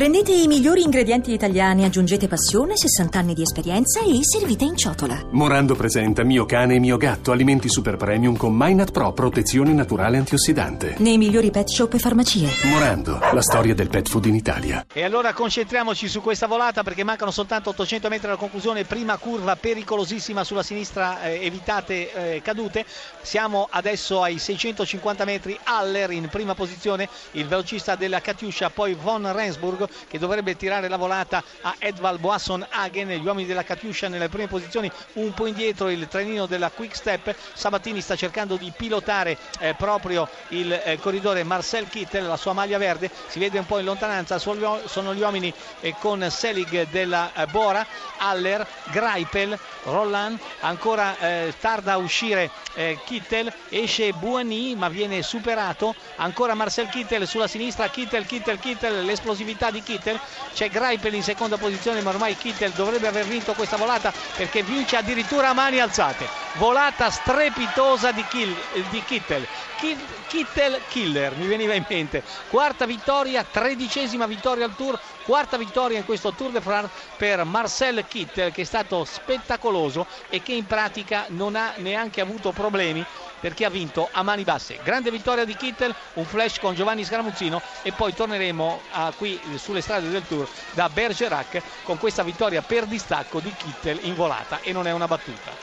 Prendete i migliori ingredienti italiani, aggiungete passione, 60 anni di esperienza e servite in ciotola. Morando presenta Mio cane e mio gatto, alimenti super premium con Minat Pro, protezione naturale antiossidante. Nei migliori pet shop e farmacie. Morando, la storia del pet food in Italia. E allora concentriamoci su questa volata perché mancano soltanto 800 metri alla conclusione, prima curva pericolosissima sulla sinistra, eh, evitate eh, cadute. Siamo adesso ai 650 metri, Haller in prima posizione, il velocista della Katiuscia, poi Von Rensburg che dovrebbe tirare la volata a Edvald Boasson Hagen, gli uomini della Katiuscia nelle prime posizioni, un po' indietro il trenino della Quick Step, Sabatini sta cercando di pilotare eh, proprio il eh, corridore Marcel Kittel, la sua maglia verde, si vede un po' in lontananza, sono gli uomini eh, con Selig della eh, Bora, Haller, Greipel, Roland, ancora eh, tarda a uscire eh, Kittel, esce Buani ma viene superato, ancora Marcel Kittel sulla sinistra, Kittel, Kittel, Kittel, l'esplosività di Kittel, c'è Greipel in seconda posizione ma ormai Kittel dovrebbe aver vinto questa volata perché vince addirittura a mani alzate, volata strepitosa di, Kill, di Kittel, Kittel Killer mi veniva in mente, quarta vittoria, tredicesima vittoria al Tour, quarta vittoria in questo Tour de France per Marcel Kittel che è stato spettacoloso e che in pratica non ha neanche avuto problemi perché ha vinto a mani basse. Grande vittoria di Kittel, un flash con Giovanni Scaramuzzino e poi torneremo a, qui sulle strade del Tour da Bergerac con questa vittoria per distacco di Kittel in volata e non è una battuta.